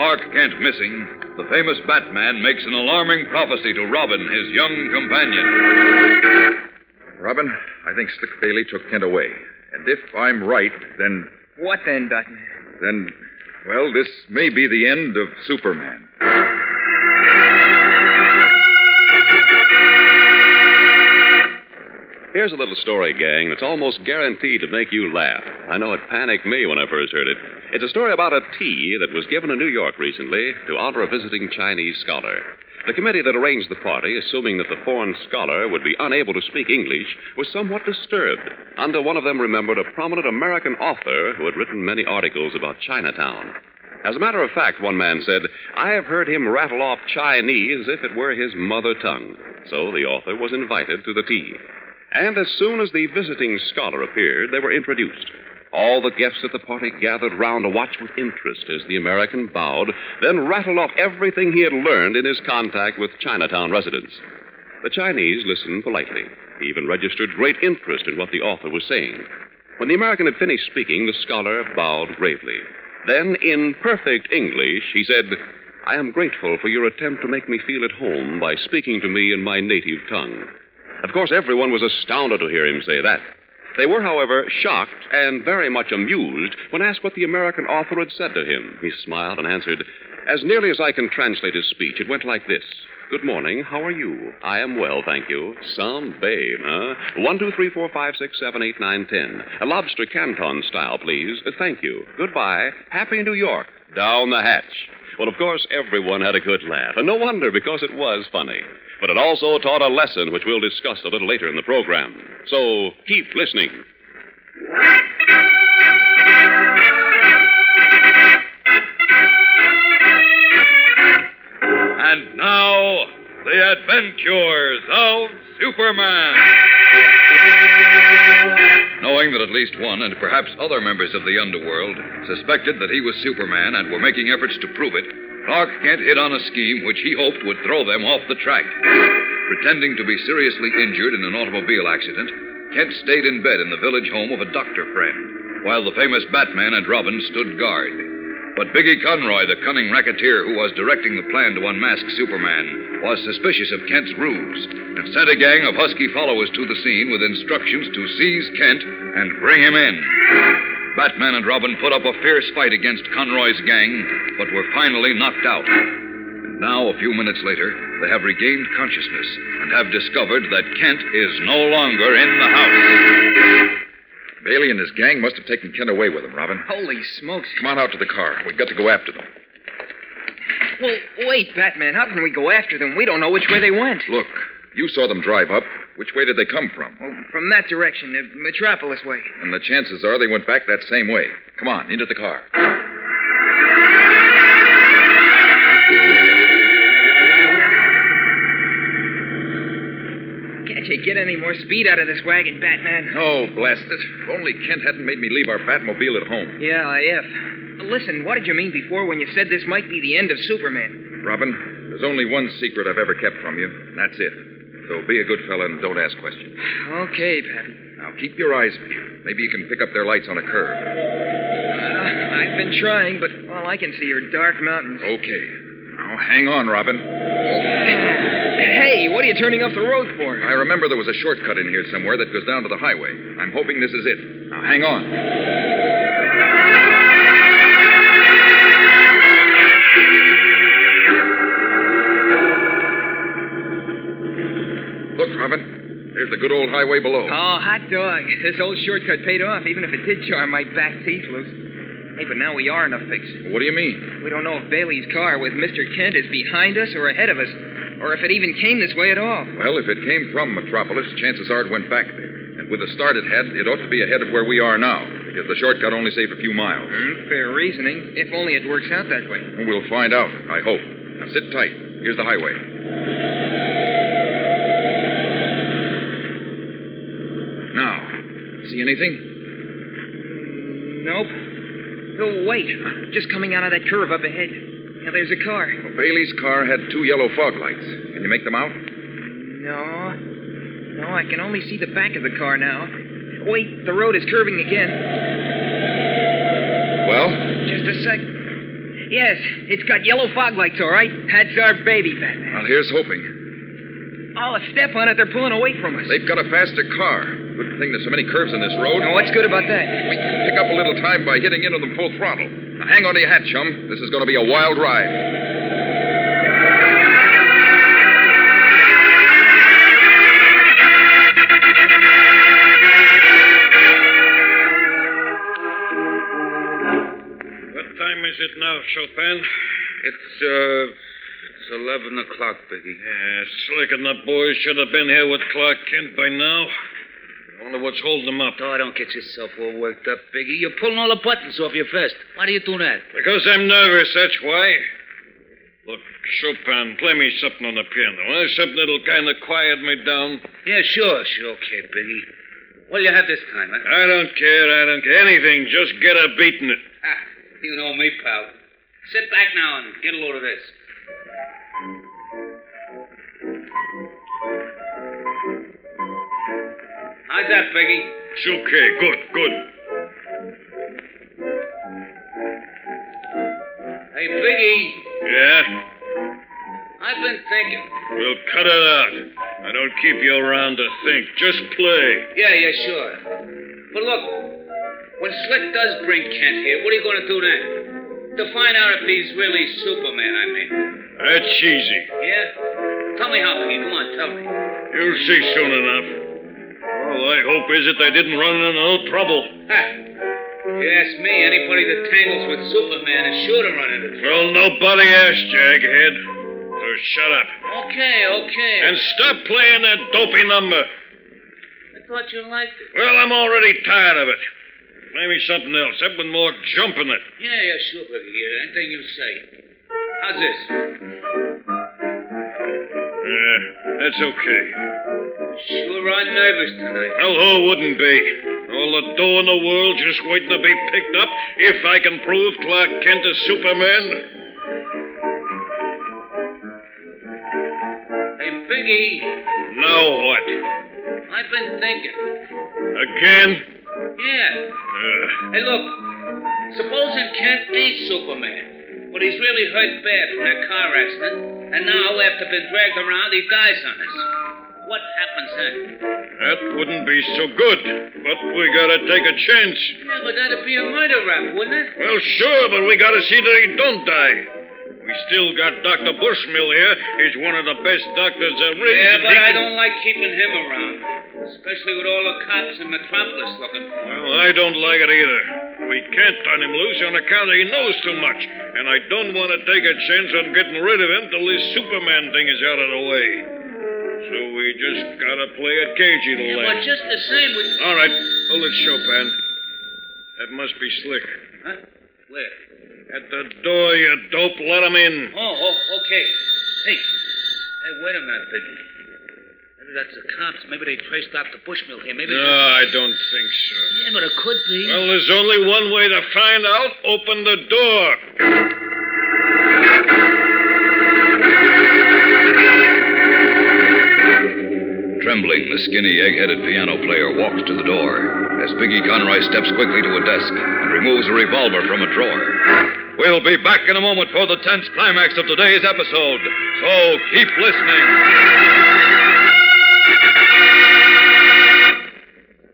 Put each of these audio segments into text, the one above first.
Clark Kent missing, the famous Batman makes an alarming prophecy to Robin, his young companion. Robin, I think Slick Bailey took Kent away. And if I'm right, then. What then, Dutton? Then, well, this may be the end of Superman. Here's a little story, gang, that's almost guaranteed to make you laugh. I know it panicked me when I first heard it. It's a story about a tea that was given in New York recently to honor a visiting Chinese scholar. The committee that arranged the party, assuming that the foreign scholar would be unable to speak English, was somewhat disturbed until one of them remembered a prominent American author who had written many articles about Chinatown. As a matter of fact, one man said, I have heard him rattle off Chinese as if it were his mother tongue. So the author was invited to the tea. And as soon as the visiting scholar appeared, they were introduced. All the guests at the party gathered round to watch with interest as the American bowed, then rattled off everything he had learned in his contact with Chinatown residents. The Chinese listened politely. He even registered great interest in what the author was saying. When the American had finished speaking, the scholar bowed gravely. Then, in perfect English, he said, I am grateful for your attempt to make me feel at home by speaking to me in my native tongue. Of course, everyone was astounded to hear him say that. They were, however, shocked and very much amused when asked what the American author had said to him. He smiled and answered, As nearly as I can translate his speech, it went like this. Good morning. How are you? I am well, thank you. Some babe, huh? One, two, three, four, five, six, seven, eight, nine, ten. A lobster canton style, please. Thank you. Goodbye. Happy New York. Down the hatch. Well, of course, everyone had a good laugh. And no wonder, because it was funny. But it also taught a lesson which we'll discuss a little later in the program. So keep listening. And now, the adventures of Superman. Knowing that at least one, and perhaps other members of the underworld, suspected that he was Superman and were making efforts to prove it, Clark Kent hit on a scheme which he hoped would throw them off the track. Pretending to be seriously injured in an automobile accident, Kent stayed in bed in the village home of a doctor friend, while the famous Batman and Robin stood guard. But Biggie Conroy, the cunning racketeer who was directing the plan to unmask Superman, was suspicious of Kent's ruse and sent a gang of husky followers to the scene with instructions to seize Kent and bring him in. Batman and Robin put up a fierce fight against Conroy's gang, but were finally knocked out. And now, a few minutes later, they have regained consciousness and have discovered that Kent is no longer in the house. Bailey and his gang must have taken Kent away with them, Robin. Holy smokes. Come on out to the car. We've got to go after them. Well, wait, Batman. How can we go after them? We don't know which way they went. Look, you saw them drive up. Which way did they come from? Well, from that direction, the Metropolis way. And the chances are they went back that same way. Come on, into the car. Can't you get any more speed out of this wagon, Batman? Oh, blast it. If only Kent hadn't made me leave our Batmobile at home. Yeah, I if. Listen, what did you mean before when you said this might be the end of Superman? Robin, there's only one secret I've ever kept from you, and that's it. So be a good fella and don't ask questions. Okay, Pappy. Now keep your eyes peeled. Maybe you can pick up their lights on a curve. Uh, I've been trying, but all I can see are dark mountains. Okay. Now hang on, Robin. Hey, what are you turning off the road for? I remember there was a shortcut in here somewhere that goes down to the highway. I'm hoping this is it. Now hang on. There's the good old highway below. Oh, hot dog. This old shortcut paid off, even if it did jar my back teeth loose. Hey, but now we are in a fix. What do you mean? We don't know if Bailey's car with Mr. Kent is behind us or ahead of us, or if it even came this way at all. Well, if it came from Metropolis, chances are it went back there. And with the start it had, it ought to be ahead of where we are now, because the shortcut only saved a few miles. Hmm, fair reasoning, if only it works out that way. We'll find out, I hope. Now sit tight. Here's the highway. See anything? Nope. Oh, wait. Just coming out of that curve up ahead. Now, there's a car. Well, Bailey's car had two yellow fog lights. Can you make them out? No. No, I can only see the back of the car now. Wait, the road is curving again. Well? Just a sec. Yes, it's got yellow fog lights, all right. That's our baby, Batman. Well, here's hoping. Oh, a step on it. They're pulling away from us. They've got a faster car. Good thing there's so many curves in this road. Now, what's good about that? We can pick up a little time by hitting into them full throttle. Now, hang on to your hat, chum. This is going to be a wild ride. What time is it now, Chopin? It's, uh, it's 11 o'clock, Biggie. Yeah, Slick and the boys should have been here with Clark Kent by now. I wonder what's holding them up. Oh, don't get yourself all worked up, Biggie. You're pulling all the buttons off your vest. Why do you do that? Because I'm nervous, that's why. Look, Chopin, play me something on the piano, huh? Something that'll kind of quiet me down. Yeah, sure, sure, okay, Biggie. What'll you have this time, huh? I don't care, I don't care. Anything, just get a beat in it. Ah, you know me, pal. Sit back now and get a load of this. How's that, Biggie? It's okay, good, good. Hey, Biggie, Yeah? I've been thinking. We'll cut it out. I don't keep you around to think. Just play. Yeah, yeah, sure. But look, when Slick does bring Kent here, what are you going to do then? To find out if he's really Superman, I mean. That's easy. Yeah? Tell me how, Biggie. Come on, tell me. You'll see soon enough. I hope is that they didn't run into no trouble. Ha! You ask me, anybody that tangles with Superman is sure to run into trouble. Well, nobody asked, Jaghead. So shut up. Okay, okay. And stop playing that dopey number. I thought you liked it. Well, I'm already tired of it. Play me something else. Something with more jump in it. Yeah, yeah, sure. Yeah, anything you say. How's this? Yeah, that's okay. Sure are nervous tonight. Well, who wouldn't be? All the dough in the world just waiting to be picked up if I can prove Clark Kent is Superman. Hey, Biggie, Now what? I've been thinking. Again? Yeah. Uh, Hey, look. Supposing Kent ain't Superman, but he's really hurt bad from that car accident, and now, after being dragged around, he dies on us. What happens then? that wouldn't be so good, but we gotta take a chance. Yeah, but that'd be a murder rap, wouldn't it? Well, sure, but we gotta see that he don't die. We still got Dr. Bushmill here. He's one of the best doctors there is. Yeah, but I don't like keeping him around. Especially with all the cops in Metropolis looking. for Well, I don't like it either. We can't turn him loose on account of he knows too much. And I don't want to take a chance on getting rid of him till this Superman thing is out of the way. So we just gotta play it cagey to Yeah, but just the same with... All right, hold it, Chopin. That must be Slick. Huh? Where? At the door, you dope. Let him in. Oh, oh, okay. Hey. Hey, wait a minute, Biggie. Maybe that's the cops. Maybe they traced out the Bushmill here. Maybe... No, I don't think so. Yeah, but it could be. Well, there's only one way to find out. Open the door. Trembling, the skinny, egg headed piano player walks to the door as Biggie Conroy steps quickly to a desk and removes a revolver from a drawer. We'll be back in a moment for the tense climax of today's episode, so keep listening.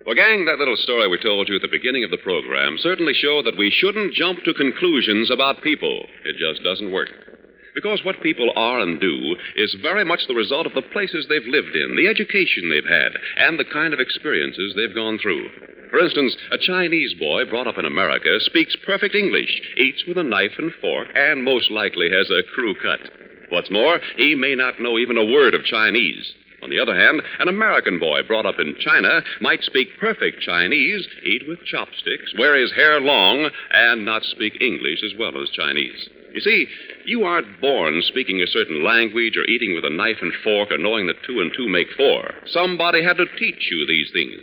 Well, gang, that little story we told you at the beginning of the program certainly showed that we shouldn't jump to conclusions about people. It just doesn't work. Because what people are and do is very much the result of the places they've lived in, the education they've had, and the kind of experiences they've gone through. For instance, a Chinese boy brought up in America speaks perfect English, eats with a knife and fork, and most likely has a crew cut. What's more, he may not know even a word of Chinese. On the other hand, an American boy brought up in China might speak perfect Chinese, eat with chopsticks, wear his hair long, and not speak English as well as Chinese. You see, you aren't born speaking a certain language or eating with a knife and fork or knowing that two and two make four. Somebody had to teach you these things.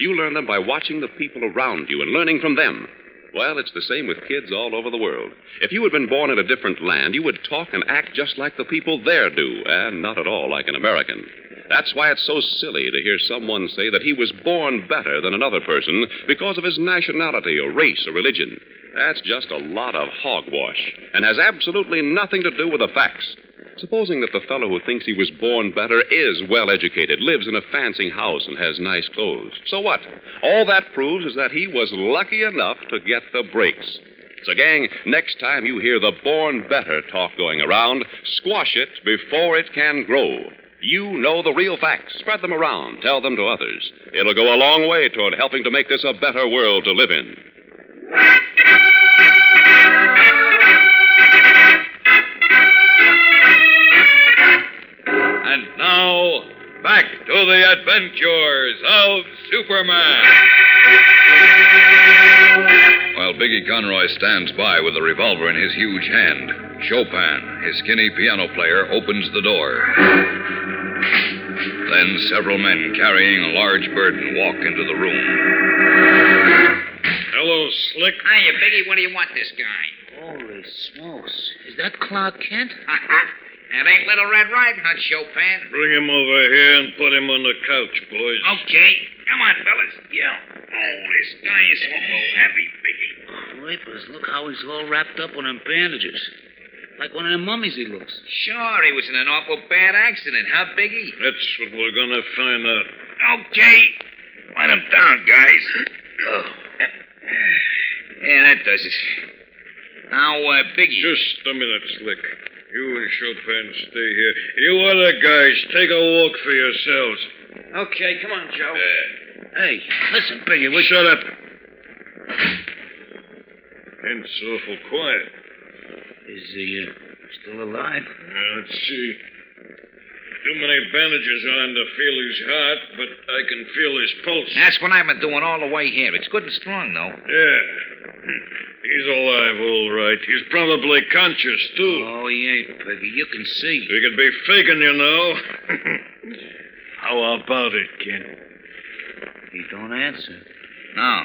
You learn them by watching the people around you and learning from them. Well, it's the same with kids all over the world. If you had been born in a different land, you would talk and act just like the people there do, and not at all like an American. That's why it's so silly to hear someone say that he was born better than another person because of his nationality or race or religion. That's just a lot of hogwash and has absolutely nothing to do with the facts. Supposing that the fellow who thinks he was born better is well educated, lives in a fancy house, and has nice clothes. So what? All that proves is that he was lucky enough to get the breaks. So, gang, next time you hear the born better talk going around, squash it before it can grow. You know the real facts. Spread them around. Tell them to others. It'll go a long way toward helping to make this a better world to live in. To the adventures of Superman. While Biggie Conroy stands by with a revolver in his huge hand, Chopin, his skinny piano player, opens the door. Then several men carrying a large burden walk into the room. Hello, Slick. Hiya, Biggie. What do you want this guy? Holy smokes. Is that Clark Kent? That ain't Little Red Riding Hood, Chopin. Bring him over here and put him on the couch, boys. Okay. Come on, fellas. Yeah. Oh, this guy is awful heavy, Biggie. Rapers, look how he's all wrapped up in them bandages. Like one of them mummies he looks. Sure, he was in an awful bad accident, huh, Biggie? That's what we're gonna find out. Okay. Let him down, guys. Oh. Yeah, that does it. Now, uh, Biggie. Just a minute, Slick. You and Chopin stay here. You other guys, take a walk for yourselves. Okay, come on, Joe. Hey, listen, Biggie, we... Shut up. It's awful quiet. Is he uh, still alive? Now, let's see. Too many bandages on to feel his heart, but I can feel his pulse. That's what I've been doing all the way here. It's good and strong, though. Yeah. He's alive, all right. He's probably conscious, too. Oh, he ain't, Biggie. You can see. He could be faking, you know. How about it, Kent? He don't answer. No.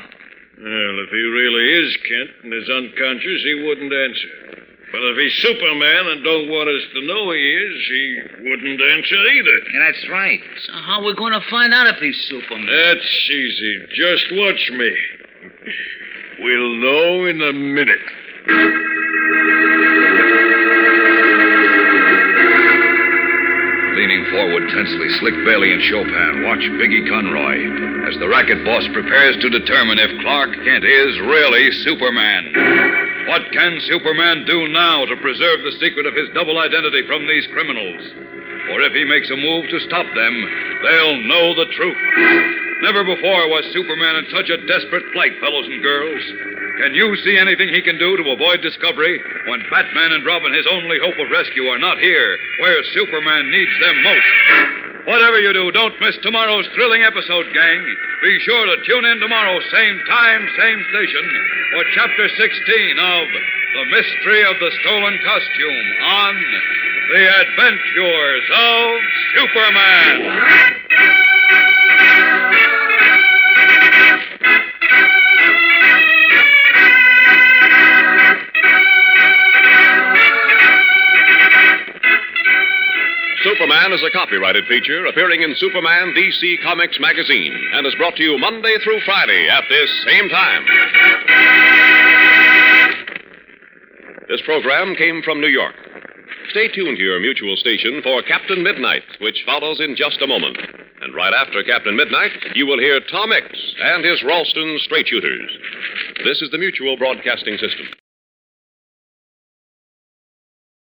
Well, if he really is Kent and is unconscious, he wouldn't answer. But if he's Superman and don't want us to know he is, he wouldn't answer either. Yeah, that's right. So how we going to find out if he's Superman? That's easy. Just watch me. We'll know in a minute. Leaning forward tensely, Slick Bailey and Chopin watch Biggie Conroy as the racket boss prepares to determine if Clark Kent is really Superman. What can Superman do now to preserve the secret of his double identity from these criminals? For if he makes a move to stop them, they'll know the truth. Never before was Superman in such a desperate plight, fellows and girls. Can you see anything he can do to avoid discovery when Batman and Robin, his only hope of rescue, are not here, where Superman needs them most? Whatever you do, don't miss tomorrow's thrilling episode, gang. Be sure to tune in tomorrow, same time, same station, for Chapter 16 of The Mystery of the Stolen Costume on The Adventures of Superman. Superman is a copyrighted feature appearing in Superman DC Comics magazine and is brought to you Monday through Friday at this same time. This program came from New York. Stay tuned to your mutual station for Captain Midnight, which follows in just a moment. And right after Captain Midnight, you will hear Tom Mix and his Ralston Straight Shooters. This is the Mutual Broadcasting System.